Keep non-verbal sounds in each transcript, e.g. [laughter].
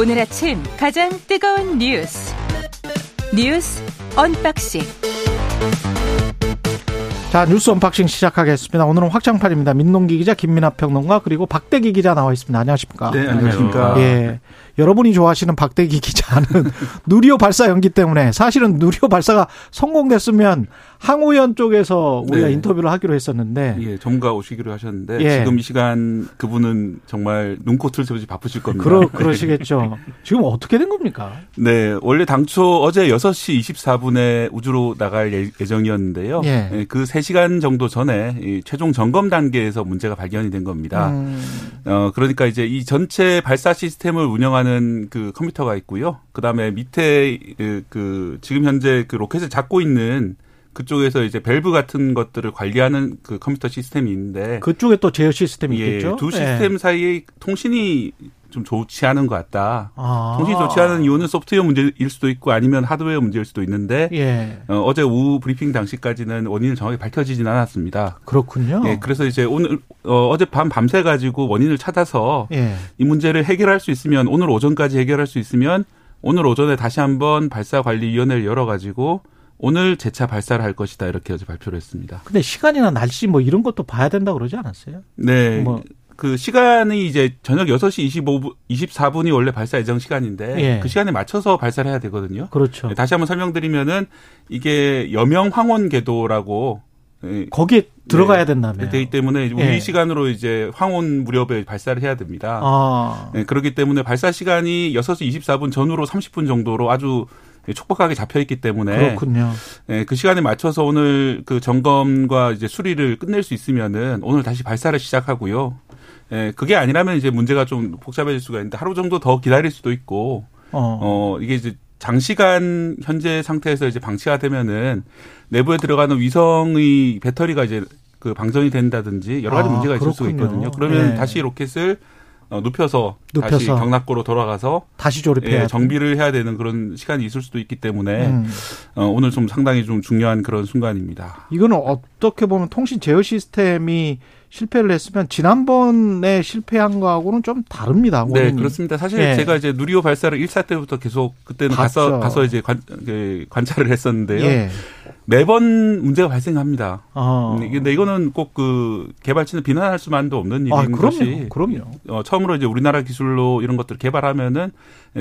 오늘 아침 가장 뜨거운 뉴스 뉴스 언박싱 자 뉴스 언박싱 시작하겠습니다. 오늘은 확장판입니다. 민동기 기자 김민하 평론가 그리고 박대기 기자 나와 있습니다. 안녕하십니까? 네, 안녕하십니까? 예. 여러분이 좋아하시는 박대기 기자는 [laughs] 누리호 발사 연기 때문에 사실은 누리호 발사가 성공됐으면 항우연 쪽에서 우리가 네. 인터뷰를 하기로 했었는데 예, 전문가 오시기로 하셨는데 예. 지금 이 시간 그분은 정말 눈코뜰 새지 바쁘실 겁니다. 그러 [laughs] 그러시겠죠. 지금 어떻게 된 겁니까? 네, 원래 당초 어제 6시 24분에 우주로 나갈 예- 예정이었는데요. 예. 예, 그 3시간 정도 전에 이 최종 점검 단계에서 문제가 발견이 된 겁니다. 음, 어, 그러니까 이제 이 전체 발사 시스템을 운영하는 그 컴퓨터가 있고요. 그 다음에 밑에 그, 그 지금 현재 그 로켓을 잡고 있는 그쪽에서 이제 밸브 같은 것들을 관리하는 그 컴퓨터 시스템이 있는데 그쪽에 또 제어 시스템이 예, 있겠죠. 두 예. 시스템 사이의 통신이 좀 좋지 않은 것 같다. 아. 통신이 좋지 않은 이유는 소프트웨어 문제일 수도 있고 아니면 하드웨어 문제일 수도 있는데 예. 어, 어제 오후 브리핑 당시까지는 원인을 정확히 밝혀지진 않았습니다. 그렇군요. 예, 그래서 이제 오늘 어, 어젯밤 밤새 가지고 원인을 찾아서 예. 이 문제를 해결할 수 있으면 오늘 오전까지 해결할 수 있으면 오늘 오전에 다시 한번 발사관리위원회를 열어가지고 오늘 재차 발사를 할 것이다 이렇게 어제 발표를 했습니다. 근데 시간이나 날씨 뭐 이런 것도 봐야 된다 고 그러지 않았어요? 네. 뭐. 그 시간이 이제 저녁 6시 25분, 24분이 원래 발사 예정 시간인데 예. 그 시간에 맞춰서 발사를 해야 되거든요. 그렇죠. 네, 다시 한번 설명드리면은 이게 여명 황혼 궤도라고 예, 거기에 들어가야 네. 된다며. 되기 때문에 우리 예. 시간으로 이제 황혼 무렵에 발사를 해야 됩니다. 아. 네, 그렇기 때문에 발사 시간이 6시 24분 전후로 30분 정도로 아주 촉박하게 잡혀 있기 때문에 그렇군요. 네, 그 시간에 맞춰서 오늘 그 점검과 이제 수리를 끝낼 수 있으면은 오늘 다시 발사를 시작하고요. 예, 그게 아니라면 이제 문제가 좀 복잡해질 수가 있는데 하루 정도 더 기다릴 수도 있고 어. 어 이게 이제 장시간 현재 상태에서 이제 방치가 되면은 내부에 들어가는 위성의 배터리가 이제 그 방전이 된다든지 여러 가지 아, 문제가 있을 수가. 있거든요. 그러면 네. 다시 로켓을 어, 눕혀서, 다시 눕혀서. 경락고로 돌아가서 다시 조립해야 예, 정비를 해야 되는 그런 시간이 있을 수도 있기 때문에 음. 어, 오늘 좀 상당히 좀 중요한 그런 순간입니다. 이거는 어떻게 보면 통신 제어 시스템이 실패를 했으면 지난번에 실패한 거하고는 좀 다릅니다. 네, 원인이. 그렇습니다. 사실 예. 제가 이제 누리호 발사를 1사 때부터 계속 그때는 봤죠. 가서 가서 이제 관, 그 관찰을 했었는데요. 예. 매번 문제가 발생합니다. 어. 음, 근데 이거는 꼭 그 개발진을 비난할 수만도 없는 일인 아, 것이 그럼요. 그럼요. 어, 처음으로 이제 우리나라 기술로 이런 것들을 개발하면은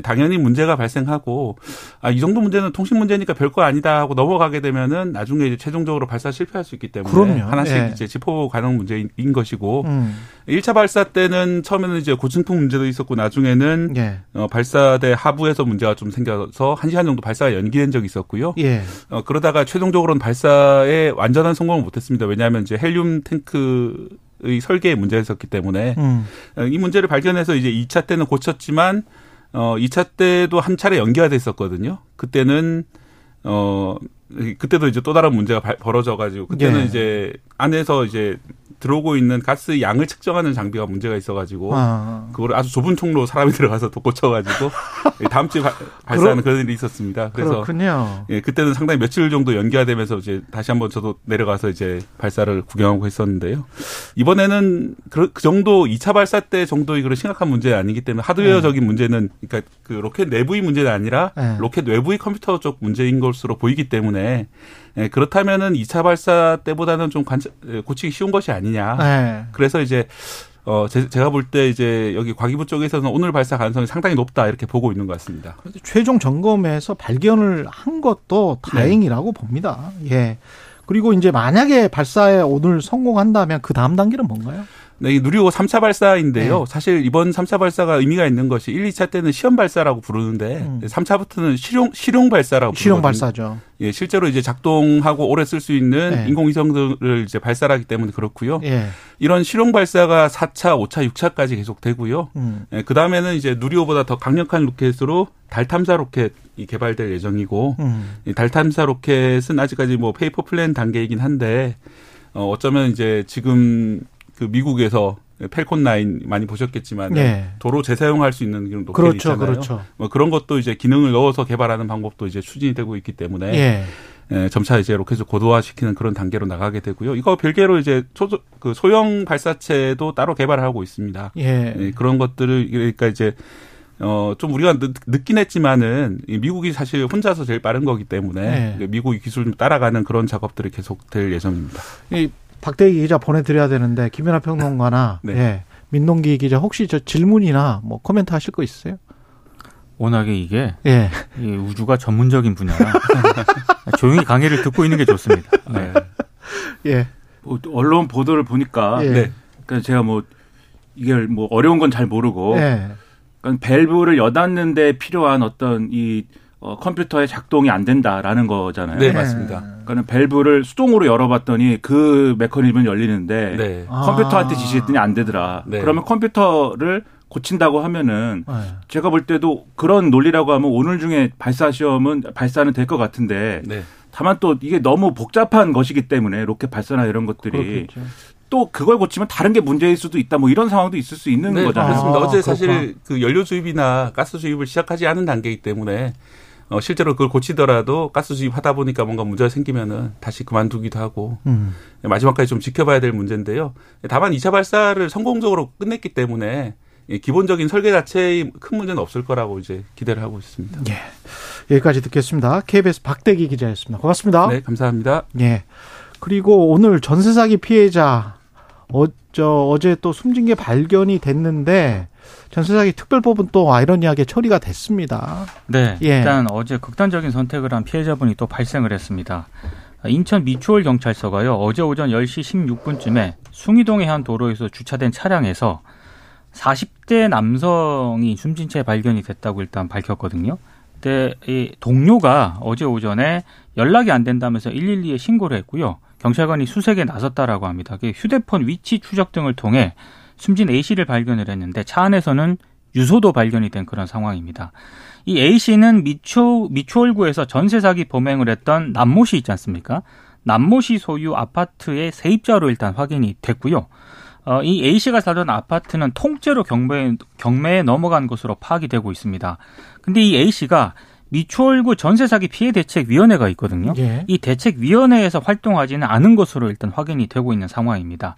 당연히 문제가 발생하고 아, 이 정도 문제는 통신 문제니까 별거 아니다 하고 넘어가게 되면은 나중에 이제 최종적으로 발사 실패할 수 있기 때문에 그럼요. 하나씩 예. 이제 짚어보고 가는 문제인 것이고 음. 일 1차 발사 때는 처음에는 이제 고층풍 문제도 있었고 나중에는 예. 어, 발사대 하부에서 문제가 좀 생겨서 한시간 정도 발사가 연기된 적이 있었고요. 예. 어, 그러다가 최종적으로 는 발사에 완전한 성공을 못했습니다. 왜냐하면 이제 헬륨 탱크 의 설계에 문제가 있었기 때문에 음. 어, 이 문제를 발견해서 이제 2차 때는 고쳤지만 어 2차 때도 한 차례 연기가 됐었거든요. 그때는 어 그때도 이제 또 다른 문제가 발- 벌어져 가지고 그때는 예. 이제 안에서 이제 들어오고 있는 가스 양을 측정하는 장비가 문제가 있어가지고 아. 그걸 아주 좁은 통로 사람이 [laughs] 들어가서 또 고쳐가지고 다음 주에 발- 발사하는 그런 일이 있었습니다. 그래서 그렇군요. 예, 그때는 상당히 며칠 정도 연기가 되면서 이제 다시 한번 저도 내려가서 이제 발사를 구경하고 했었는데요. 이번에는 그, 그 정도 2차 발사 때 정도의 그런 심각한 문제는 아니기 때문에 하드웨어적인 문제는 그러니까 그 로켓 내부의 문제는 아니라 네. 로켓 외부의 컴퓨터 쪽 문제인 것으로 보이기 때문에 예, 그렇다면은 2차 발사 때보다는 좀 관찰, 예, 고치기 쉬운 것이 아니냐. 네. 그래서 이제 어 제, 가 볼 때 이제 여기 과기부 쪽에서는 오늘 발사 가능성이 상당히 높다 이렇게 보고 있는 것 같습니다. 최종 점검에서 발견을 한 것도 다행이라고 봅니다. 예. 그리고 이제 만약에 발사에 오늘 성공한다면 그 다음 단계는 뭔가요? 네, 이 누리호 3차 발사인데요. 네. 사실 이번 3차 발사가 의미가 있는 것이 1, 2차 때는 시험 발사라고 부르는데 음. 3차부터는 실용 실용 발사라고 실용 부르거든요. 발사죠. 예, 실제로 이제 작동하고 오래 쓸 수 있는 네. 인공위성들을 이제 발사하기 때문에 그렇고요. 예. 이런 실용 발사가 4차, 5차, 6차까지 계속 되고요. 음. 예, 그 다음에는 이제 누리호보다 더 강력한 로켓으로 달 탐사 로켓이 개발될 예정이고 음. 이 달 탐사 로켓은 아직까지 뭐 paper plan 단계이긴 한데 어 어쩌면 이제 지금 그 미국에서 펠콘 9 많이 보셨겠지만 예. 도로 재사용할 수 있는 그런 로켓 그렇죠, 있잖아요. 그렇죠. 뭐 그런 것도 이제 기능을 넣어서 개발하는 방법도 이제 추진이 되고 있기 때문에 예. 예, 점차 이제 로켓을 고도화시키는 그런 단계로 나가게 되고요. 이거 별개로 이제 초, 그 소형 발사체도 따로 개발을 하고 있습니다. 예. 예, 그런 것들을 그러니까 이제 어, 좀 우리가 늦, 늦긴 했지만은 미국이 사실 혼자서 제일 빠른 거기 때문에 네. 미국의 기술 좀 따라가는 그런 작업들이 계속될 예정입니다. 이 박대기 기자 보내드려야 되는데 김연아 평론가나 [laughs] 네. 예, 민동기 기자 혹시 저 질문이나 뭐 코멘트 하실 거 있으세요? 워낙에 이게 예. 이 우주가 전문적인 분야라 [laughs] 조용히 강의를 듣고 있는 게 좋습니다. 네. 예. 뭐 언론 보도를 보니까 예. 네. 그러니까 제가 뭐 이게 뭐 어려운 건 잘 모르고 예. 그러니까 밸브를 여닫는데 필요한 어떤 이 어, 컴퓨터의 작동이 안 된다라는 거잖아요. 네, 맞습니다. 그러니까 밸브를 수동으로 열어봤더니 그 메커니즘은 열리는데 네. 컴퓨터한테 아. 지시했더니 안 되더라. 네. 그러면 컴퓨터를 고친다고 하면은 네. 제가 볼 때도 그런 논리라고 하면 오늘 중에 발사 시험은 발사는 될 것 같은데 네. 다만 또 이게 너무 복잡한 것이기 때문에 로켓 발사나 이런 것들이 그렇겠죠. 또 그걸 고치면 다른 게 문제일 수도 있다 뭐 이런 상황도 있을 수 있는 네, 거잖아요. 그렇습니다. 아, 어제 사실 그렇구나. 그 연료 주입이나 가스 주입을 시작하지 않은 단계이기 때문에 어, 실제로 그걸 고치더라도 가스 주입하다 보니까 뭔가 문제가 생기면은 다시 그만두기도 하고 음. 마지막까지 좀 지켜봐야 될 문제인데요. 다만 2차 발사를 성공적으로 끝냈기 때문에 기본적인 설계 자체에 큰 문제는 없을 거라고 이제 기대를 하고 있습니다. 예. 여기까지 듣겠습니다. KBS 박대기 기자였습니다. 고맙습니다. 네, 감사합니다. 예. 그리고 오늘 전세 사기 피해자 어, 저 어제 또 숨진 게 발견이 됐는데 전세 사기 특별법은 또 아이러니하게 처리가 됐습니다. 네. 예. 일단 어제 극단적인 선택을 한 피해자분이 또 발생을 했습니다. 인천 미추홀 경찰서가요. 어제 오전 10시 16분쯤에 숭이동의 한 도로에서 주차된 차량에서 40대 남성이 숨진 채 발견이 됐다고 일단 밝혔거든요. 근데 이 동료가 어제 오전에 연락이 안 된다면서 112에 신고를 했고요. 경찰관이 수색에 나섰다라고 합니다. 휴대폰 위치 추적 등을 통해 숨진 A 씨를 발견을 했는데 차 안에서는 유소도 발견이 된 그런 상황입니다. 이 A 씨는 미추 미추홀구에서 전세 사기 범행을 했던 남모 씨 있지 않습니까? 남모 씨 소유 아파트의 세입자로 일단 확인이 됐고요. 어, 이 A 씨가 살던 아파트는 통째로 경매에, 경매에 넘어간 것으로 파악이 되고 있습니다. 근데 이 A 씨가 미추홀구 전세사기 피해 대책위원회가 있거든요. 예. 이 대책위원회에서 활동하지는 않은 것으로 일단 확인이 되고 있는 상황입니다.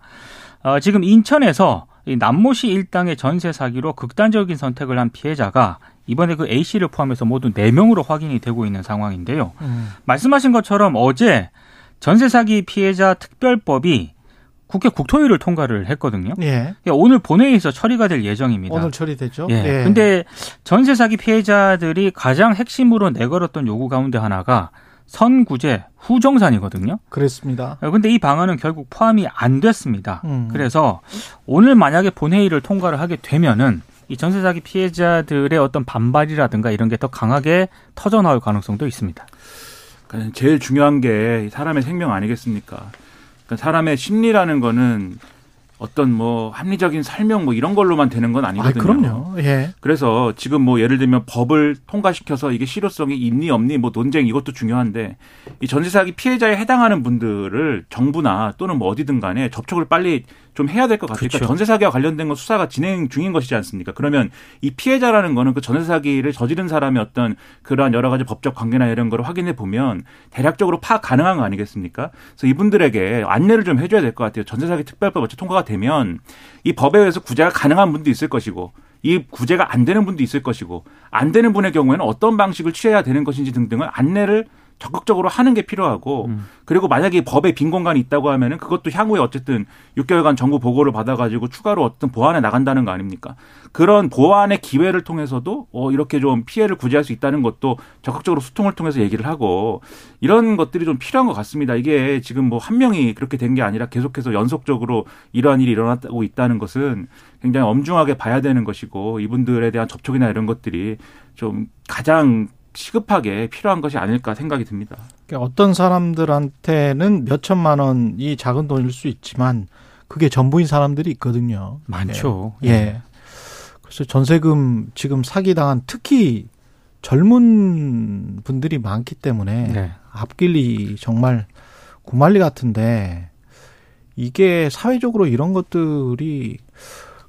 어, 지금 인천에서 이 남모시 일당의 전세 사기로 극단적인 선택을 한 피해자가 이번에 그 A 씨를 포함해서 모두 4명으로 확인이 되고 있는 상황인데요. 음. 말씀하신 것처럼 어제 전세 사기 피해자 특별법이 국회 국토위를 통과를 했거든요. 예. 그러니까 오늘 본회의에서 처리가 될 예정입니다. 오늘 처리되죠. 예. 예. 근데 전세 사기 피해자들이 가장 핵심으로 내걸었던 요구 가운데 하나가 선구제 후정산이거든요. 그렇습니다. 그런데 이 방안은 결국 포함이 안 됐습니다. 음. 그래서 오늘 만약에 본회의를 통과를 하게 되면은 이 전세 사기 피해자들의 어떤 반발이라든가 이런 게 더 강하게 터져 나올 가능성도 있습니다. 그러니까 제일 중요한 게 사람의 생명 아니겠습니까? 그러니까 사람의 심리라는 거는 어떤 뭐 합리적인 설명 뭐 이런 걸로만 되는 건 아니거든요. 아, 그럼요. 예. 그래서 지금 뭐 예를 들면 법을 통과시켜서 이게 실효성이 있니 없니 뭐 논쟁 이것도 중요한데 이 전세 사기 피해자에 해당하는 분들을 정부나 또는 뭐 어디든 간에 접촉을 빨리 좀 해야 될 것 같아요. 그러니까 그렇죠. 전세 사기와 관련된 건 수사가 진행 중인 것이지 않습니까? 그러면 이 피해자라는 거는 그 전세 사기를 저지른 사람의 어떤 그러한 여러 가지 법적 관계나 이런 거를 확인해 보면 대략적으로 파악 가능한 거 아니겠습니까? 그래서 이분들에게 안내를 좀 해줘야 될 것 같아요. 전세 사기 특별법 어째 통과가 되면 이 법에 의해서 구제가 가능한 분도 있을 것이고 이 구제가 안 되는 분도 있을 것이고 안 되는 분의 경우에는 어떤 방식을 취해야 되는 것인지 등등을 안내를 적극적으로 하는 게 필요하고 음. 그리고 만약에 법에 빈 공간이 있다고 하면은 그것도 향후에 어쨌든 6개월간 정부 보고를 받아가지고 추가로 어떤 보완해 나간다는 거 아닙니까? 그런 보완의 기회를 통해서도 어 이렇게 좀 피해를 구제할 수 있다는 것도 적극적으로 소통을 통해서 얘기를 하고 이런 것들이 좀 필요한 것 같습니다. 이게 지금 뭐 한 명이 그렇게 된 게 아니라 계속해서 연속적으로 이러한 일이 일어나고 있다는 것은 굉장히 엄중하게 봐야 되는 것이고 이분들에 대한 접촉이나 이런 것들이 좀 가장 시급하게 필요한 것이 아닐까 생각이 듭니다. 그러니까 어떤 사람들한테는 몇 천만 원이 작은 돈일 수 있지만 그게 전부인 사람들이 있거든요. 많죠. 예. 예. 그래서 전세금 지금 사기 당한 특히 젊은 분들이 많기 때문에 네. 앞길이 정말 구말리 같은데 이게 사회적으로 이런 것들이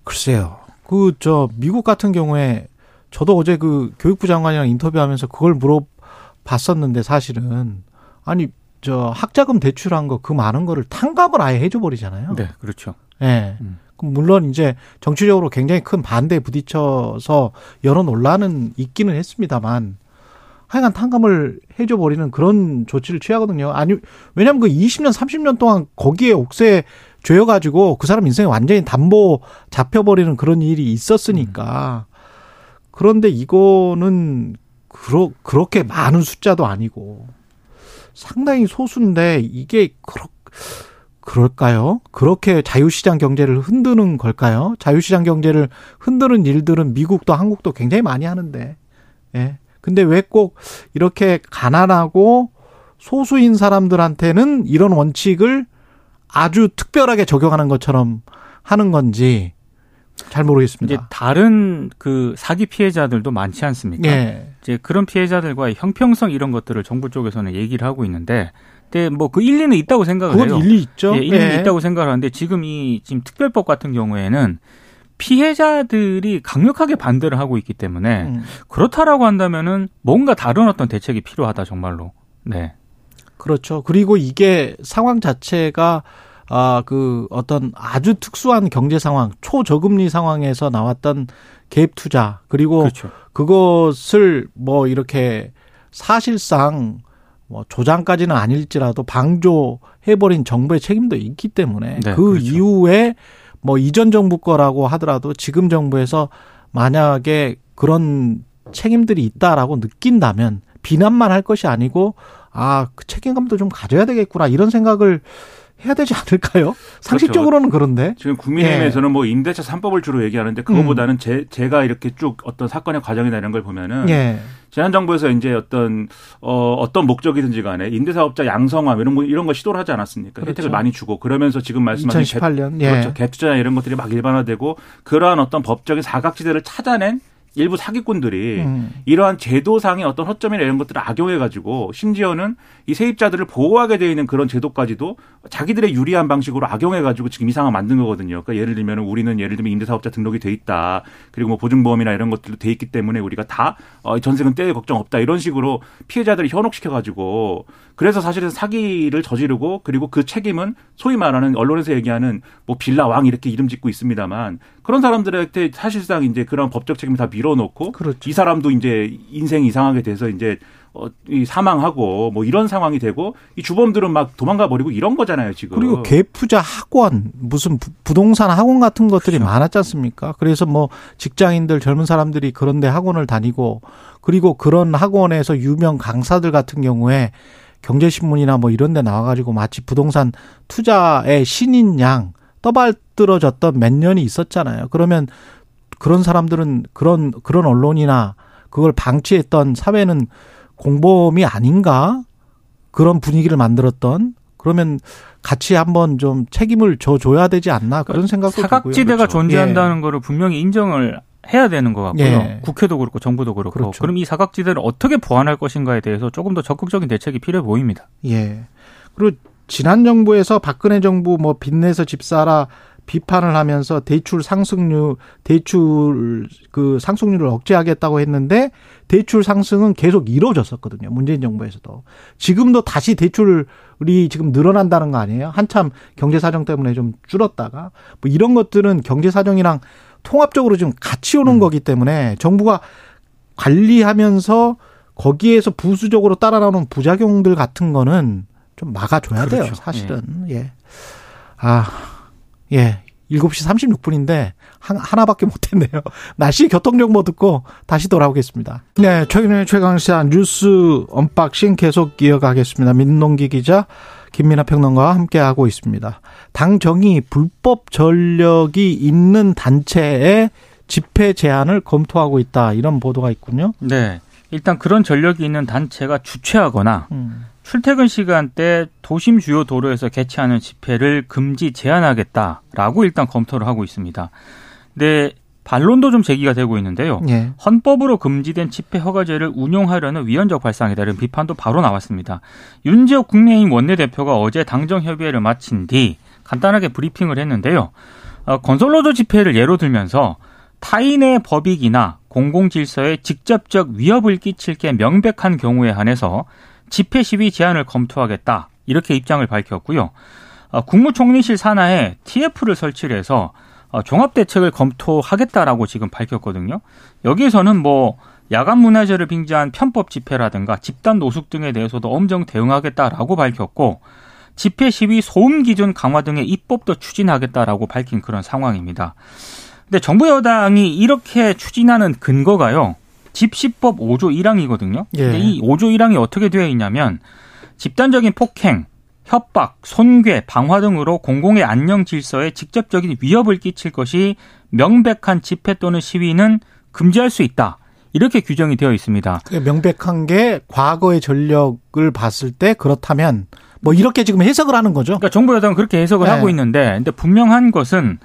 글쎄요. 그 저 미국 같은 경우에 저도 어제 그 교육부 장관이랑 인터뷰하면서 그걸 물어봤었는데 사실은 아니 저 학자금 대출한 거 그 많은 거를 탕감을 아예 해줘 버리잖아요. 네, 그렇죠. 예. 네. 음. 물론 이제 정치적으로 굉장히 큰 반대에 부딪혀서 여러 논란은 있기는 했습니다만 하여간 탕감을 해줘 버리는 그런 조치를 취하거든요. 아니 왜냐하면 그 20년 30년 동안 거기에 옥새 죄여 가지고 그 사람 인생이 완전히 담보 잡혀 버리는 그런 일이 있었으니까. 그런데 이거는 그러, 그렇게 많은 숫자도 아니고 상당히 소수인데 이게 그렇 그럴까요? 그렇게 자유시장 경제를 흔드는 걸까요? 자유시장 경제를 흔드는 일들은 미국도 한국도 굉장히 많이 하는데, 예. 근데 왜 꼭 이렇게 가난하고 소수인 사람들한테는 이런 원칙을 아주 특별하게 적용하는 것처럼 하는 건지 잘 모르겠습니다. 이제 다른 그 사기 피해자들도 많지 않습니까? 예. 이제 그런 피해자들과의 형평성 이런 것들을 정부 쪽에서는 얘기를 하고 있는데 네, 뭐그 일리는 있다고 생각을 해요. 일리 있죠. 예, 일리는 네. 있다고 생각을 하는데 지금 이 지금 특별법 같은 경우에는 피해자들이 강력하게 반대를 하고 있기 때문에 음. 그렇다라고 한다면은 뭔가 다른 어떤 대책이 필요하다 정말로. 네. 그렇죠. 그리고 이게 상황 자체가 아, 그 어떤 아주 특수한 경제 상황, 초저금리 상황에서 나왔던 개입 투자, 그리고 그렇죠. 그것을 뭐 이렇게 사실상 뭐 조장까지는 아닐지라도 방조해버린 정부의 책임도 있기 때문에 네, 그 그렇죠. 이후에 뭐 이전 정부 거라고 하더라도 지금 정부에서 만약에 그런 책임들이 있다라고 느낀다면 비난만 할 것이 아니고 아, 그 책임감도 좀 가져야 되겠구나 이런 생각을 해야 되지 않을까요? 상식적으로는 그렇죠. 그런데 지금 국민의힘에서는 예. 뭐 임대차 3법을 주로 얘기하는데 그거보다는 음. 제, 제가 이렇게 쭉 어떤 사건의 과정이나 이런 걸 보면은 예. 지난 정부에서 이제 어떤 어 어떤 목적이든지 간에 임대사업자 양성화 이런 거 이런 거 시도를 하지 않았습니까? 그렇죠. 혜택을 많이 주고 그러면서 지금 말씀하신 2018년 개, 예. 그렇죠. 개투자 이런 것들이 막 일반화되고 그러한 어떤 법적인 사각지대를 찾아낸 일부 사기꾼들이 음. 이러한 제도상의 어떤 허점이나 이런 것들을 악용해 가지고 심지어는 이 세입자들을 보호하게 되어 있는 그런 제도까지도 자기들의 유리한 방식으로 악용해 가지고 지금 이 상황 만든 거거든요. 그러니까 예를 들면 우리는 예를 들면 임대사업자 등록이 돼 있다. 그리고 뭐 보증보험이나 이런 것들도 돼 있기 때문에 우리가 다 어, 전세금 떼 걱정 없다. 이런 식으로 피해자들을 현혹시켜 가지고 그래서 사실은 사기를 저지르고 그리고 그 책임은 소위 말하는 언론에서 얘기하는 뭐 빌라 왕 이렇게 이름 짓고 있습니다만 그런 사람들한테 사실상 이제 그런 법적 책임을 다 밀어놓고 그렇죠. 이 사람도 이제 인생 이상하게 돼서 이제 어, 이 사망하고 뭐 이런 상황이 되고 이 주범들은 막 도망가 버리고 이런 거잖아요 지금. 그리고 갭투자 학원 무슨 부, 동산 학원 같은 것들이 그렇죠. 많았지 않습니까? 그래서 뭐 직장인들 젊은 사람들이 그런데 학원을 다니고 그리고 그런 학원에서 유명 강사들 같은 경우에 경제신문이나 뭐 이런 데 나와가지고 마치 부동산 투자의 신인 양 떠발들어졌던 몇 년이 있었잖아요. 그러면 그런 사람들은 그런, 그런 언론이나 그걸 방치했던 사회는 공범이 아닌가? 그런 분위기를 만들었던 그러면 같이 한번 좀 책임을 져줘야 되지 않나 그런 생각도 사각지대가 그렇죠. 존재한다는 예. 거를 분명히 인정을 해야 되는 것 같고요. 예. 국회도 그렇고 정부도 그렇고. 그렇죠. 그럼 이 사각지대를 어떻게 보완할 것인가에 대해서 조금 더 적극적인 대책이 필요해 보입니다. 예. 그리고 지난 정부에서 박근혜 정부 뭐 빚내서 집 사라 비판을 하면서 대출 상승률 대출 그 상승률을 억제하겠다고 했는데 대출 상승은 계속 이루어졌었거든요. 문재인 정부에서도. 지금도 다시 대출이 지금 늘어난다는 거 아니에요? 한참 경제 사정 때문에 좀 줄었다가 뭐 이런 것들은 경제 사정이랑 통합적으로 지금 같이 오는 음. 거기 때문에 정부가 관리하면서 거기에서 부수적으로 따라 나오는 부작용들 같은 거는 좀 막아줘야 그렇죠. 돼요, 사실은. 예. 예. 아, 예. 7시 36분인데 하나밖에 못했네요. [laughs] 날씨 교통정보 듣고 다시 돌아오겠습니다. 네, 최경영의 최강시사 뉴스 언박싱 계속 이어가겠습니다. 민동기 기자, 김민하 평론가와 함께하고 있습니다. 당정이 불법 전력이 있는 단체에 집회 제한을 검토하고 있다 이런 보도가 있군요. 네. 일단 그런 전력이 있는 단체가 주최하거나 음. 출퇴근 시간대 도심 주요 도로에서 개최하는 집회를 금지 제한하겠다라고 일단 검토를 하고 있습니다. 근데 반론도 좀 제기가 되고 있는데요. 예. 헌법으로 금지된 집회 허가제를 운용하려는 위헌적 발상이다 이런 비판도 바로 나왔습니다. 윤지혁 국민의힘 원내대표가 어제 당정 협의회를 마친 뒤 간단하게 브리핑을 했는데요. 어, 건설노조 집회를 예로 들면서 타인의 법익이나 공공질서에 직접적 위협을 끼칠 게 명백한 경우에 한해서 집회 시위 제한을 검토하겠다 이렇게 입장을 밝혔고요. 어, 국무총리실 산하에 TF를 설치를 해서 어, 종합 대책을 검토하겠다라고 지금 밝혔거든요. 여기에서는 뭐 야간 문화재를 빙자한 편법 집회라든가 집단 노숙 등에 대해서도 엄정 대응하겠다라고 밝혔고 집회 시위 소음 기준 강화 등의 입법도 추진하겠다라고 밝힌 그런 상황입니다. 근데 정부 여당이 이렇게 추진하는 근거가요. 집시법 5조 1항이거든요. 예. 근데 이 5조 1항이 어떻게 되어 있냐면 집단적인 폭행, 협박, 손괴, 방화 등으로 공공의 안녕 질서에 직접적인 위협을 끼칠 것이 명백한 집회 또는 시위는 금지할 수 있다. 이렇게 규정이 되어 있습니다. 명백한 게 과거의 전력을 봤을 때 그렇다면 뭐 이렇게 지금 해석을 하는 거죠. 그러니까 정부 여당은 그렇게 해석을 네. 하고 있는데 근데 분명한 것은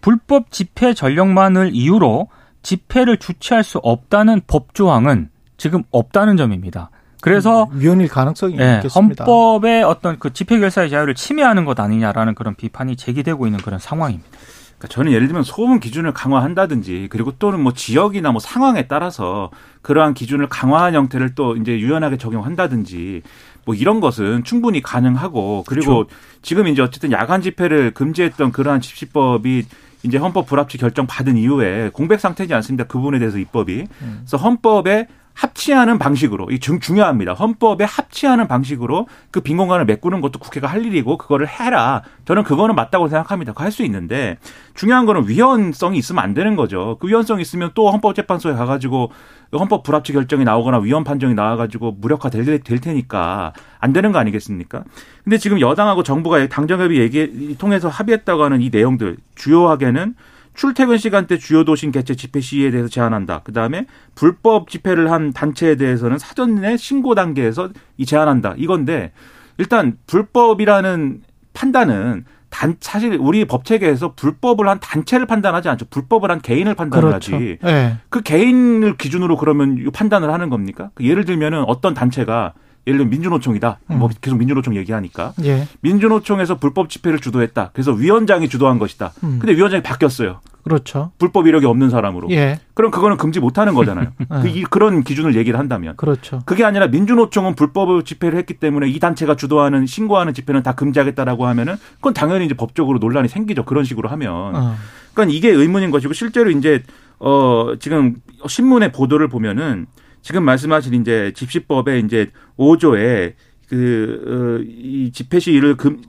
불법 집회 전력만을 이유로 집회를 주최할 수 없다는 법 조항은 지금 없다는 점입니다. 그래서 음, 위헌일 가능성이 네, 있겠습니다. 헌법의 어떤 그 집회 결사의 자유를 침해하는 것 아니냐라는 그런 비판이 제기되고 있는 그런 상황입니다. 그러니까 저는 예를 들면 소음 기준을 강화한다든지 그리고 또는 뭐 지역이나 뭐 상황에 따라서 그러한 기준을 강화한 형태를 또 이제 유연하게 적용한다든지 뭐 이런 것은 충분히 가능하고 그리고 그렇죠. 지금 이제 어쨌든 야간 집회를 금지했던 그러한 집시법이 이제 헌법 불합치 결정 받은 이후에 공백 상태지 않습니다. 그 부분에 대해서 입법이. 음. 그래서 헌법에 합치하는 방식으로 이 중, 중요합니다. 헌법에 합치하는 방식으로 그 빈 공간을 메꾸는 것도 국회가 할 일이고 그거를 해라. 저는 그거는 맞다고 생각합니다. 할수 있는데 중요한 거는 위헌성이 있으면 안 되는 거죠. 그 위헌성이 있으면 또 헌법재판소에 가가지고 헌법 불합치 결정이 나오거나 위헌 판정이 나와가지고 무력화 될 될 테니까 안 되는 거 아니겠습니까? 근데 지금 여당하고 정부가 당정협의 얘기 통해서 합의했다고 하는 이 내용들 주요하게는 출퇴근 시간대 주요 도심 개최 집회 시위에 대해서 제한한다. 그 다음에 불법 집회를 한 단체에 대해서는 사전에 신고 단계에서 이 제한한다. 이건데 일단 불법이라는 판단은 단 사실 우리 법 체계에서 불법을 한 단체를 판단하지 않죠. 불법을 한 개인을 판단하지. 그렇죠. 네. 그 개인을 기준으로 그러면 판단을 하는 겁니까? 그 예를 들면은 어떤 단체가 예를 들면 민주노총이다. 음. 뭐 계속 민주노총 얘기하니까. 예. 민주노총에서 불법 집회를 주도했다. 그래서 위원장이 주도한 것이다. 음. 근데 위원장이 바뀌었어요. 그렇죠. 불법 이력이 없는 사람으로. 예. 그럼 그거는 금지 못 하는 거잖아요. 네. [laughs] 그, 이, 그런 기준을 얘기를 한다면. 그렇죠. 그게 아니라 민주노총은 불법 집회를 했기 때문에 이 단체가 주도하는 신고하는 집회는 다 금지하겠다라고 하면은 그건 당연히 이제 법적으로 논란이 생기죠. 그런 식으로 하면. 어. 그러니까 이게 의문인 것이고 실제로 이제 어 지금 신문의 보도를 보면은 지금 말씀하신 이제 집시법에 이제 5조에 그이 어, 집회 시위를 금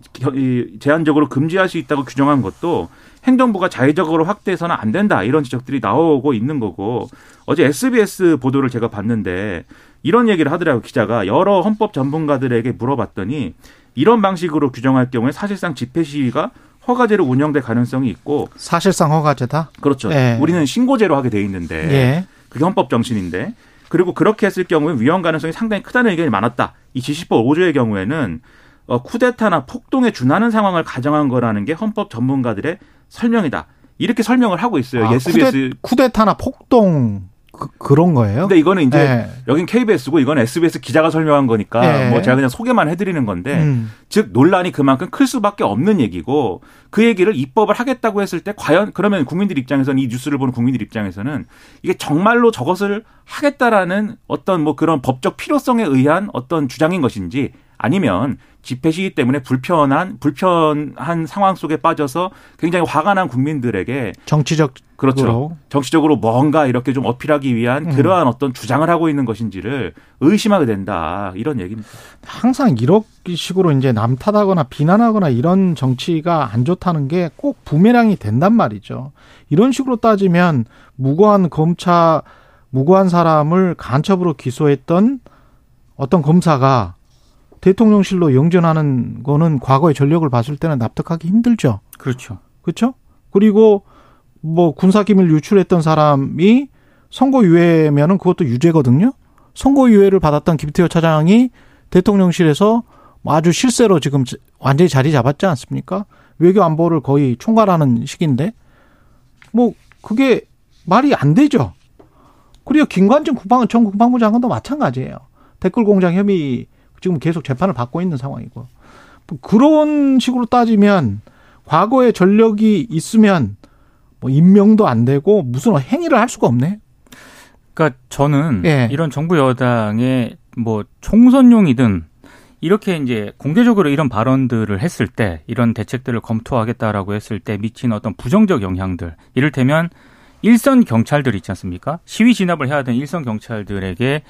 제한적으로 금지할 수 있다고 규정한 것도 행정부가 자의적으로 확대해서는 안 된다 이런 지적들이 나오고 있는 거고 어제 SBS 보도를 제가 봤는데 이런 얘기를 하더라고요 기자가 여러 헌법 전문가들에게 물어봤더니 이런 방식으로 규정할 경우에 사실상 집회 시위가 허가제로 운영될 가능성이 있고 사실상 허가제다. 그렇죠. 예. 우리는 신고제로 하게 돼 있는데 예. 그게 헌법 정신인데 그리고 그렇게 했을 경우에 위험 가능성이 상당히 크다는 의견이 많았다. 이 지시법 5조의 경우에는 어, 쿠데타나 폭동에 준하는 상황을 가정한 거라는 게 헌법 전문가들의 설명이다. 이렇게 설명을 하고 있어요. 아, SBS 쿠데, 타나 폭동 그, 런 거예요? 근데 이거는 이제 네. 여긴 KBS고 이건 SBS 기자가 설명한 거니까 네. 뭐 제가 그냥 소개만 해드리는 건데 음. 즉 논란이 그만큼 클 수밖에 없는 얘기고 그 얘기를 입법을 하겠다고 했을 때 과연 그러면 국민들 입장에서는 이 뉴스를 보는 국민들 입장에서는 이게 정말로 저것을 하겠다라는 어떤 뭐 그런 법적 필요성에 의한 어떤 주장인 것인지 아니면 집회 시기 때문에 불편한 불편한 상황 속에 빠져서 굉장히 화가 난 국민들에게 정치적 그렇죠. 정치적으로 뭔가 이렇게 좀 어필하기 위한 음. 그러한 어떤 주장을 하고 있는 것인지를 의심하게 된다. 이런 얘기입니다. 항상 이런 식으로 이제 남 탓하거나 비난하거나 이런 정치가 안 좋다는 게 꼭 부메랑이 된단 말이죠. 이런 식으로 따지면 무고한 검찰 무고한 사람을 간첩으로 기소했던 어떤 검사가 대통령실로 영전하는 거는 과거의 전력을 봤을 때는 납득하기 힘들죠. 그렇죠. 그렇죠? 그리고 뭐 군사기밀 유출했던 사람이 선거유예면은 그것도 유죄거든요. 선거유예를 받았던 김태호 차장이 대통령실에서 아주 실세로 지금 완전히 자리 잡았지 않습니까? 외교 안보를 거의 총괄하는 시기인데 뭐 그게 말이 안 되죠. 그리고 김관진 국방 전 국방부 장관도 마찬가지예요. 댓글 공장 혐의 지금 계속 재판을 받고 있는 상황이고 그런 식으로 따지면 과거에 전력이 있으면 뭐 임명도 안 되고 무슨 행위를 할 수가 없네. 그러니까 저는 예. 이런 정부 여당의 뭐 총선용이든 이렇게 이제 공개적으로 이런 발언들을 했을 때 이런 대책들을 검토하겠다라고 했을 때 미친 어떤 부정적 영향들 이를테면 일선 경찰들 있지 않습니까? 시위 진압을 해야 되는 일선 경찰들에게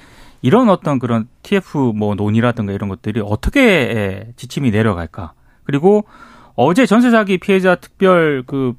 이런 어떤 그런 TF 뭐 논의라든가 이런 것들이 어떻게 지침이 내려갈까? 그리고 어제 전세 사기 피해자 특별 그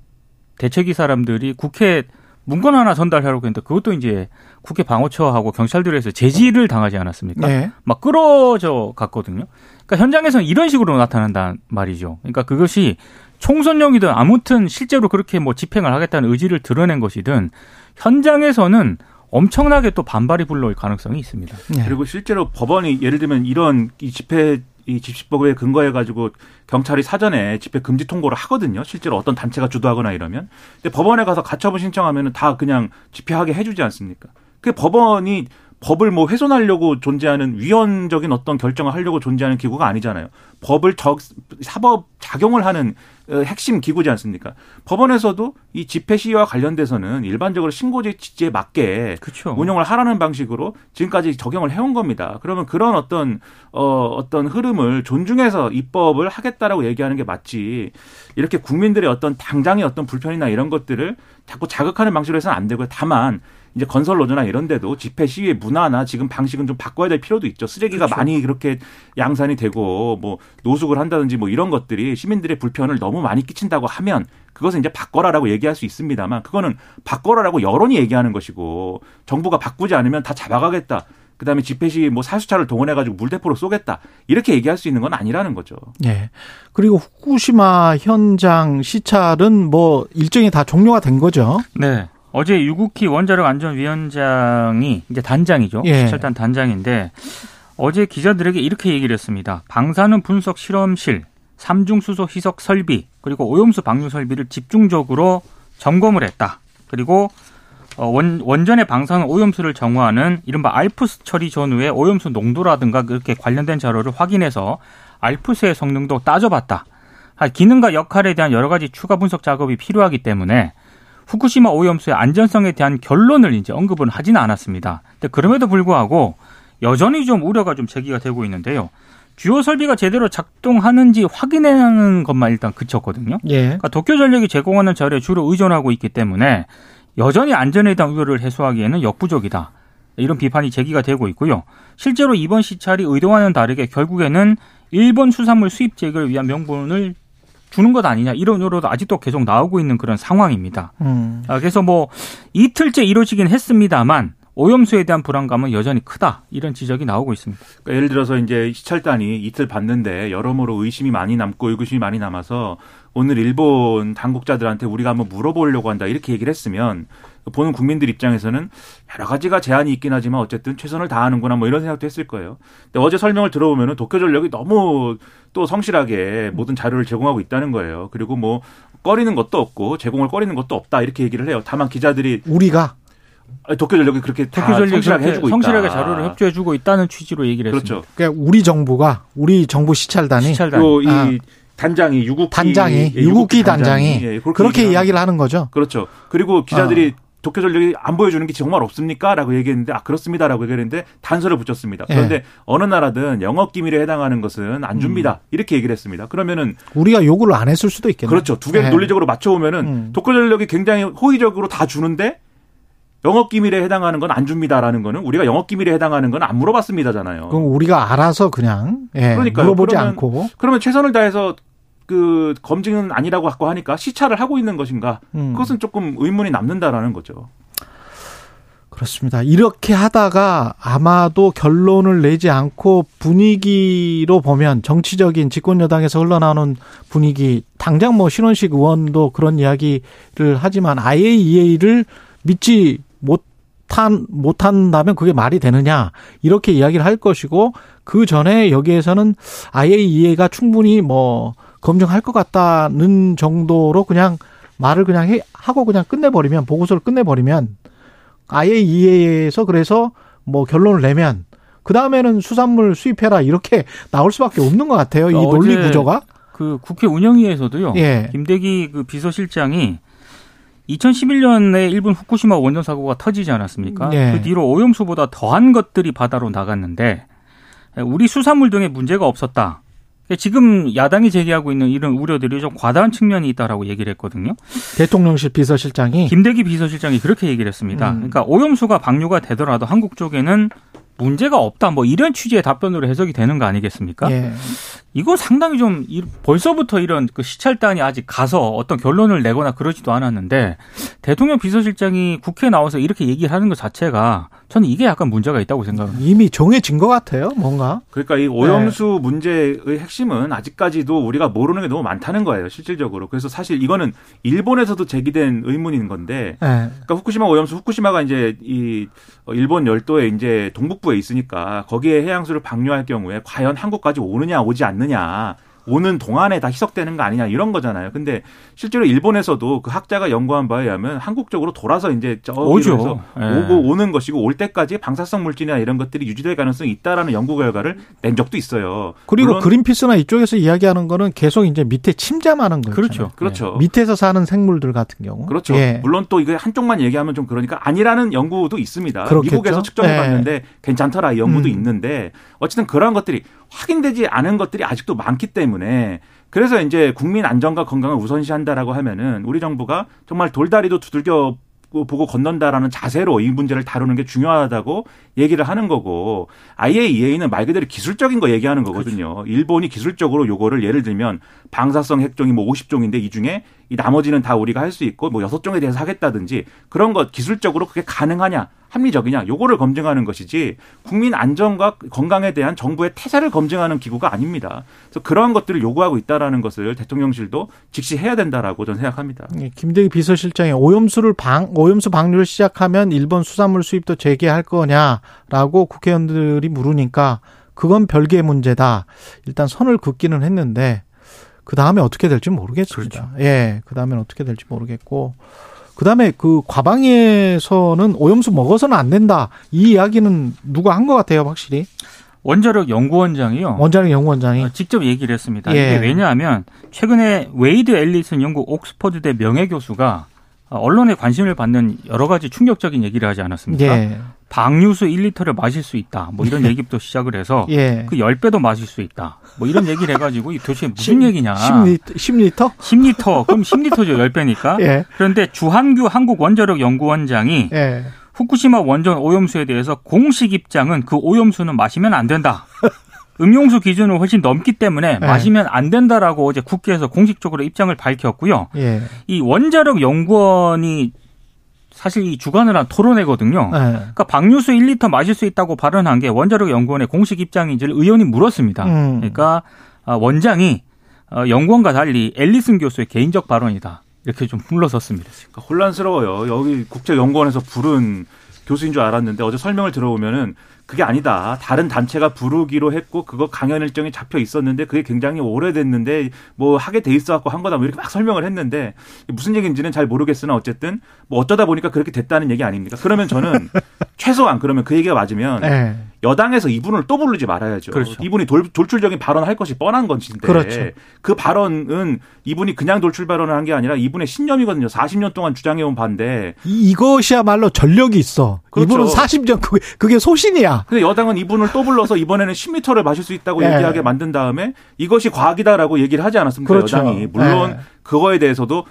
대책위 사람들이 국회 문건 하나 전달하려고 했는데 그것도 이제 국회 방어처하고 경찰들에서 제지를 당하지 않았습니까? 네. 막 끌어져 갔거든요. 그러니까 현장에서는 이런 식으로 나타난단 말이죠. 그러니까 그것이 총선용이든 아무튼 실제로 그렇게 뭐 집행을 하겠다는 의지를 드러낸 것이든 현장에서는 엄청나게 또 반발이 불러올 가능성이 있습니다. 네. 그리고 실제로 법원이 예를 들면 이런 이 집회 이 집시법에 근거해 가지고 경찰이 사전에 집회 금지 통보를 하거든요. 실제로 어떤 단체가 주도하거나 이러면. 근데 법원에 가서 가처분 신청하면은 다 그냥 집회하게 해주지 않습니까? 그 법원이 법을 뭐 훼손하려고 존재하는 위헌적인 어떤 결정을 하려고 존재하는 기구가 아니잖아요. 법을 적, 사법 작용을 하는 어, 핵심 기구지 않습니까? 법원에서도 이 집회 시위와 관련돼서는 일반적으로 신고제 취지에 맞게 그쵸. 운영을 하라는 방식으로 지금까지 적용을 해온 겁니다. 그러면 그런 어떤 어 어떤 흐름을 존중해서 입법을 하겠다라고 얘기하는 게 맞지. 이렇게 국민들의 어떤 당장의 어떤 불편이나 이런 것들을 자꾸 자극하는 방식으로 해서는 안 되고요. 다만 이제 건설 노조나 이런 데도 집회 시위의 문화나 지금 방식은 좀 바꿔야 될 필요도 있죠. 쓰레기가 그렇죠. 많이 그렇게 양산이 되고 뭐 노숙을 한다든지 뭐 이런 것들이 시민들의 불편을 너무 많이 끼친다고 하면 그것은 이제 바꿔라라고 얘기할 수 있습니다만 그거는 바꿔라라고 여론이 얘기하는 것이고 정부가 바꾸지 않으면 다 잡아가겠다. 그다음에 집회 시 뭐 사수차를 동원해 가지고 물대포로 쏘겠다. 이렇게 얘기할 수 있는 건 아니라는 거죠. 네. 그리고 후쿠시마 현장 시찰은 뭐 일정이 다 종료가 된 거죠. 네. 어제 유국희 원자력 안전위원장이 이제 단장이죠. 예. 시찰단 단장인데 어제 기자들에게 이렇게 얘기를 했습니다. 방사능 분석 실험실, 삼중 수소 희석 설비, 그리고 오염수 방류 설비를 집중적으로 점검을 했다. 그리고 어, 원, 원전의 방사능 오염수를 정화하는 이른바 알프스 처리 전후의 오염수 농도라든가 그렇게 관련된 자료를 확인해서 알프스의 성능도 따져봤다. 기능과 역할에 대한 여러 가지 추가 분석 작업이 필요하기 때문에 후쿠시마 오염수의 안전성에 대한 결론을 이제 언급은 하지는 않았습니다. 근데 그럼에도 불구하고 여전히 좀 우려가 좀 제기가 되고 있는데요. 주요 설비가 제대로 작동하는지 확인하는 것만 일단 그쳤거든요. 예. 그러니까 도쿄전력이 제공하는 자료에 주로 의존하고 있기 때문에 여전히 안전에 대한 우려를 해소하기에는 역부족이다. 이런 비판이 제기가 되고 있고요. 실제로 이번 시찰이 의도와는 다르게 결국에는 일본 수산물 수입 제거를 위한 명분을 주는 것 아니냐 이런 으로도 아직도 계속 나오고 있는 그런 상황입니다. 음. 아, 그래서 뭐 이틀째 이루어지긴 했습니다만 오염수에 대한 불안감은 여전히 크다 이런 지적이 나오고 있습니다. 그러니까 예를 들어서 이제 시찰단이 이틀 봤는데 여러모로 의심이 많이 남고 의구심이 많이 남아서 오늘 일본 당국자들한테 우리가 한번 물어보려고 한다 이렇게 얘기를 했으면 보는 국민들 입장에서는 여러 가지가 제한이 있긴 하지만 어쨌든 최선을 다하는구나 뭐 이런 생각도 했을 거예요. 근데 어제 설명을 들어보면은 도쿄 전력이 너무 또 성실하게 모든 자료를 제공하고 있다는 거예요. 그리고 뭐 꺼리는 것도 없고 제공을 꺼리는 것도 없다 이렇게 얘기를 해요. 다만 기자들이 우리가 도쿄 전력이 그렇게 도쿄 전력이 성실하게 해주고 성실하게 자료를 협조해주고 있다는 취지로 얘기를 그렇죠. 했습니다. 그러니까 우리 정부가 우리 정부 시찰단이 시찰단. 이 아. 단장이 유국기 단장이 예, 유국기 단장이, 단장이 예, 그렇게, 그렇게 이야기를 하는 거죠. 그렇죠. 그리고 기자들이 어. 도쿄 전력이 안 보여주는 게 정말 없습니까? 라고 얘기했는데, 아, 그렇습니다라고 얘기했는데, 단서를 붙였습니다. 예. 그런데 예. 어느 나라든 영업 기밀에 해당하는 것은 안 줍니다. 음. 이렇게 얘기를 했습니다. 그러면은. 우리가 요구를 안 했을 수도 있겠네요. 그렇죠. 두 개를 예. 논리적으로 맞춰 오면은, 음. 도쿄 전력이 굉장히 호의적으로 다 주는데, 영업 기밀에 해당하는 건 안 줍니다라는 거는 우리가 영업 기밀에 해당하는 건 안 물어봤습니다잖아요. 그럼 우리가 알아서 그냥 예, 그러니까 물어보지 그러면, 않고 그러면 최선을 다해서 그 검증은 아니라고 갖고 하니까 시찰을 하고 있는 것인가? 음. 그것은 조금 의문이 남는다라는 거죠. 그렇습니다. 이렇게 하다가 아마도 결론을 내지 않고 분위기로 보면 정치적인 집권 여당에서 흘러나오는 분위기 당장 뭐 신원식 의원도 그런 이야기를 하지만 IAEA를 믿지 못 한 못한다면 그게 말이 되느냐 이렇게 이야기를 할 것이고 그 전에 여기에서는 IAEA가 충분히 뭐 검증할 것 같다는 정도로 그냥 말을 그냥 해, 하고 그냥 끝내버리면 보고서를 끝내버리면 IAEA에서 그래서 뭐 결론을 내면 그 다음에는 수산물 수입해라 이렇게 나올 수밖에 없는 것 같아요. 이 논리 구조가. 그 국회 운영위에서도요. 예. 김대기 그 비서실장이 2011년에 일본 후쿠시마 원전 사고가 터지지 않았습니까? 예. 그 뒤로 오염수보다 더한 것들이 바다로 나갔는데 우리 수산물 등에 문제가 없었다. 지금 야당이 제기하고 있는 이런 우려들이 좀 과다한 측면이 있다라고 얘기를 했거든요. 대통령실 비서실장이 김대기 비서실장이 그렇게 얘기를 했습니다. 음. 그러니까 오염수가 방류가 되더라도 한국 쪽에는 문제가 없다 뭐 이런 취지의 답변으로 해석이 되는 거 아니겠습니까? 예. 이거 상당히 좀 벌써부터 이런 그 시찰단이 아직 가서 어떤 결론을 내거나 그러지도 않았는데 대통령 비서실장이 국회에 나와서 이렇게 얘기를 하는 것 자체가 저는 이게 약간 문제가 있다고 생각합니다. 이미 정해진 것 같아요, 뭔가. 그러니까 이 오염수 네. 문제의 핵심은 아직까지도 우리가 모르는 게 너무 많다는 거예요, 실질적으로. 그래서 사실 이거는 일본에서도 제기된 의문인 건데, 네. 그러니까 후쿠시마 오염수, 후쿠시마가 이제 이 일본 열도에 이제 동북부 에 있으니까 거기에 해양수를 방류할 경우에 과연 한국까지 오느냐 오지 않느냐. 오는 동안에 다 희석되는 거 아니냐 이런 거잖아요. 근데 실제로 일본에서도 그 학자가 연구한 바에 의하면 한국 쪽으로 돌아서 이제 저기로 네. 오고 오는 것이고 올 때까지 방사성 물질이나 이런 것들이 유지될 가능성이 있다라는 연구 결과를 낸 적도 있어요. 그리고 그린피스나 이쪽에서 이야기하는 거는 계속 이제 밑에 침잠하는 거죠. 그렇죠. 그렇죠. 네. 밑에서 사는 생물들 같은 경우. 그렇죠. 예. 물론 또 이거 한쪽만 얘기하면 좀 그러니까 아니라는 연구도 있습니다. 그렇겠죠? 미국에서 측정해 예. 봤는데 예. 괜찮더라 이 연구도 음. 있는데 어쨌든 그런 것들이 확인되지 않은 것들이 아직도 많기 때문에 그래서 이제 국민 안전과 건강을 우선시한다라고 하면은 우리 정부가 정말 돌다리도 두들겨 보고 건넌다라는 자세로 이 문제를 다루는 게 중요하다고 얘기를 하는 거고 IAEA는 말 그대로 기술적인 거 얘기하는 거거든요. 그렇죠. 일본이 기술적으로 요거를 예를 들면 방사성 핵종이 뭐 50종인데 이 중에 이 나머지는 다 우리가 할 수 있고 뭐 여섯 종에 대해서 하겠다든지 그런 것 기술적으로 그게 가능하냐 합리적이냐 요거를 검증하는 것이지 국민 안전과 건강에 대한 정부의 태세를 검증하는 기구가 아닙니다. 그래서 그러한 것들을 요구하고 있다라는 것을 대통령실도 직시해야 된다라고 저는 생각합니다. 네, 김대기 비서실장이 오염수를 방 오염수 방류를 시작하면 일본 수산물 수입도 재개할 거냐라고 국회의원들이 물으니까 그건 별개의 문제다. 일단 선을 긋기는 했는데 그 다음에 어떻게 될지 모르겠습니다. 그렇죠. 예, 그 다음엔 어떻게 될지 모르겠고. 그 다음에 그 과방에서는 오염수 먹어서는 안 된다. 이 이야기는 누가 한 것 같아요, 확실히. 원자력 연구원장이요. 원자력 연구원장이 어, 직접 얘기를 했습니다. 예. 이게 왜냐하면 최근에 웨이드 앨리슨 영국 옥스퍼드대 명예 교수가 언론에 관심을 받는 여러 가지 충격적인 얘기를 하지 않았습니까? 예. 방류수 1리터를 마실 수 있다. 뭐 이런 얘기부터 시작을 해서 예. 그 10배도 마실 수 있다. 뭐 이런 얘기를 해가지고 도대체 무슨 10, 얘기냐. 10리터? 10리터? 10리터. 그럼 10리터죠. 10배니까. 예. 그런데 주한규 한국원자력연구원장이 예. 후쿠시마 원전 오염수에 대해서 공식 입장은 그 오염수는 마시면 안 된다. 음용수 기준을 훨씬 넘기 때문에 네. 마시면 안 된다라고 어제 국회에서 공식적으로 입장을 밝혔고요. 예. 이 원자력 연구원이 사실 이 주관을 한 토론회거든요. 네. 그러니까 방류수 1리터 마실 수 있다고 발언한 게 원자력 연구원의 공식 입장인지를 의원이 물었습니다. 음. 그러니까 아, 원장이 어, 연구원과 달리 앨리슨 교수의 개인적 발언이다. 이렇게 좀 물러섰습니다. 그러니까 혼란스러워요. 여기 국제연구원에서 부른 교수인 줄 알았는데 어제 설명을 들어보면은 그게 아니다. 다른 단체가 부르기로 했고 그거 강연 일정이 잡혀 있었는데 그게 굉장히 오래됐는데 뭐 하게 돼 있어 갖고 한 거다 뭐 이렇게 막 설명을 했는데 무슨 얘기인지는 잘 모르겠으나 어쨌든 뭐 어쩌다 보니까 그렇게 됐다는 얘기 아닙니까? 그러면 저는 [laughs] 최소한 그러면 그 얘기가 맞으면 네. 여당에서 이분을 또 부르지 말아야죠. 그렇죠. 이분이 돌, 돌출적인 발언을 할 것이 뻔한 건데 그렇죠. 그 발언은 이분이 그냥 돌출 발언을 한 게 아니라 이분의 신념이거든요. 40년 동안 주장해온 반대. 이것이야말로 전력이 있어. 그렇죠. 이분은 40년 그게, 그게 소신이야. 근데 여당은 이분을 또 불러서 이번에는 10m를 마실 수 있다고 네. 얘기하게 만든 다음에 이것이 과학이다라고 얘기를 하지 않았습니까? 그렇죠. 여당이 물론 네. 그거에 대해서도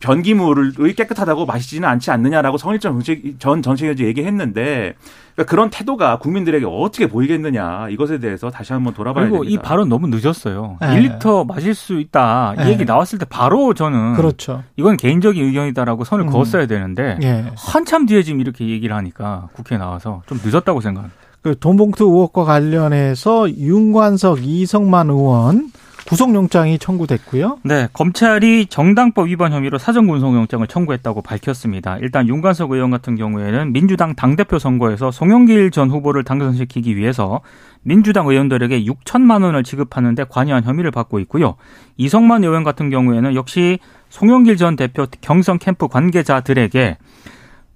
변기물을 깨끗하다고 마시지는 않지 않느냐라고 성일정 전 정책위원장 얘기했는데 그러니까 그런 태도가 국민들에게 어떻게 보이겠느냐 이것에 대해서 다시 한번 돌아봐야 그리고 됩니다. 이 발언 너무 늦었어요. 네. 1리터 마실 수 있다 이 네. 얘기 나왔을 때 바로 저는 그렇죠. 이건 개인적인 의견이다라고 선을 음. 그었어야 되는데 네. 한참 뒤에 지금 이렇게 얘기를 하니까 국회에 나와서 좀 늦었다고 생각합니다. 그 돈봉투 의혹과 관련해서 윤관석, 이성만 의원 구속영장이 청구됐고요. 네, 검찰이 정당법 위반 혐의로 사전 구속영장을 청구했다고 밝혔습니다. 일단 윤관석 의원 같은 경우에는 민주당 당대표 선거에서 송영길 전 후보를 당선시키기 위해서 민주당 의원들에게 6천만 원을 지급하는데 관여한 혐의를 받고 있고요. 이성만 의원 같은 경우에는 역시 송영길 전 대표 경선 캠프 관계자들에게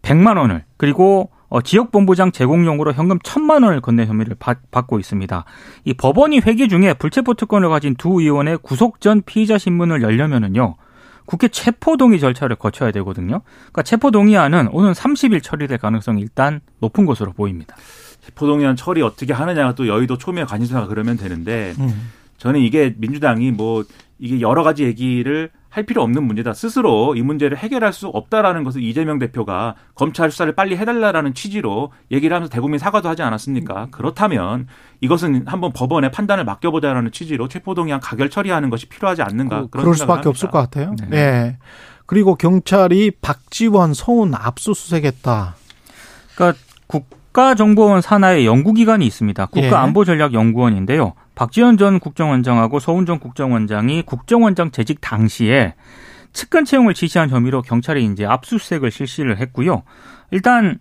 100만 원을 그리고 어, 지역본부장 제공용으로 현금 천만 원을 건넨 혐의를 받, 고 있습니다. 이 법원이 회기 중에 불체포 특권을 가진 두 의원의 구속 전 피의자 신문을 열려면은요. 국회 체포동의 절차를 거쳐야 되거든요. 그러니까 체포동의안은 오는 30일 처리될 가능성이 일단 높은 것으로 보입니다. 체포동의안 처리 어떻게 하느냐가 또 여의도 초미의 관심사가 그러면 되는데 음. 저는 이게 민주당이 뭐 이게 여러 가지 얘기를 할 필요 없는 문제다. 스스로 이 문제를 해결할 수 없다라는 것을 이재명 대표가 검찰 수사를 빨리 해달라라는 취지로 얘기를 하면서 대국민 사과도 하지 않았습니까? 그렇다면 이것은 한번 법원의 판단을 맡겨보자라는 취지로 체포동의안 가결 처리하는 것이 필요하지 않는가 그, 그런 그럴 수밖에 합니다. 없을 것 같아요. 네. 네. 그리고 경찰이 박지원 서운 압수수색했다. 그러니까 국 가정보원 산하의 연구기관이 있습니다. 국가안보전략연구원인데요. 박지원 전 국정원장하고 서훈 전 국정원장이 국정원장 재직 당시에 측근 채용을 지시한 혐의로 경찰이 이제 압수수색을 실시를 했고요. 일단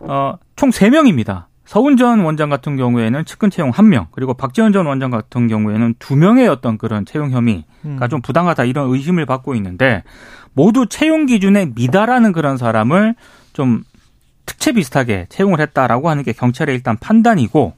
어 총 3명입니다. 서훈 전 원장 같은 경우에는 측근 채용 1명, 그리고 박지원 전 원장 같은 경우에는 2명의 어떤 그런 채용 혐의가 음. 좀 부당하다 이런 의심을 받고 있는데 모두 채용 기준에 미달하는 그런 사람을 좀 특채 비슷하게 채용을 했다라고 하는 게 경찰의 일단 판단이고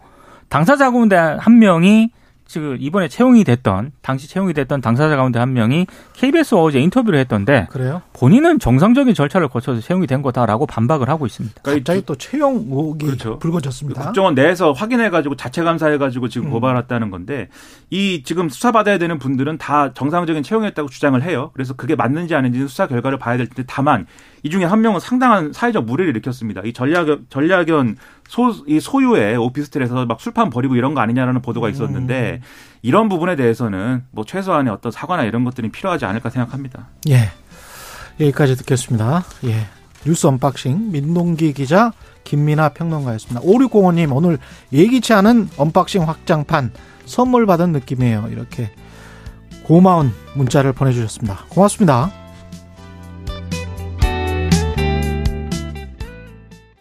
당사자 가운데 한 명이 지금 이번에 채용이 됐던 당시 채용이 됐던 당사자 가운데 한 명이 KBS 어제 인터뷰를 했던데 그래요? 본인은 정상적인 절차를 거쳐서 채용이 된 거다라고 반박을 하고 있습니다. 그러니까 갑자기 또 채용 의혹이 그렇죠. 불거졌습니다. 국정원 내에서 확인해가지고 자체 감사해가지고 지금 음. 고발했다는 건데 이 지금 수사받아야 되는 분들은 다 정상적인 채용이었다고 주장을 해요. 그래서 그게 맞는지 아닌지는 수사 결과를 봐야 될 텐데 다만 이 중에 한 명은 상당한 사회적 물의를 일으켰습니다. 이 전략 전략연 소, 이 소유의 오피스텔에서 막 술판 벌이고 이런 거 아니냐라는 보도가 음. 있었는데 음. 이런 부분에 대해서는 뭐 최소한의 어떤 사과나 이런 것들이 필요하지 않을까 생각합니다. 예. 여기까지 듣겠습니다. 예. 뉴스 언박싱 민동기 기자 김민하 평론가였습니다. 5605님 오늘 예기치 않은 언박싱 확장판 선물 받은 느낌이에요. 이렇게 고마운 문자를 보내주셨습니다. 고맙습니다.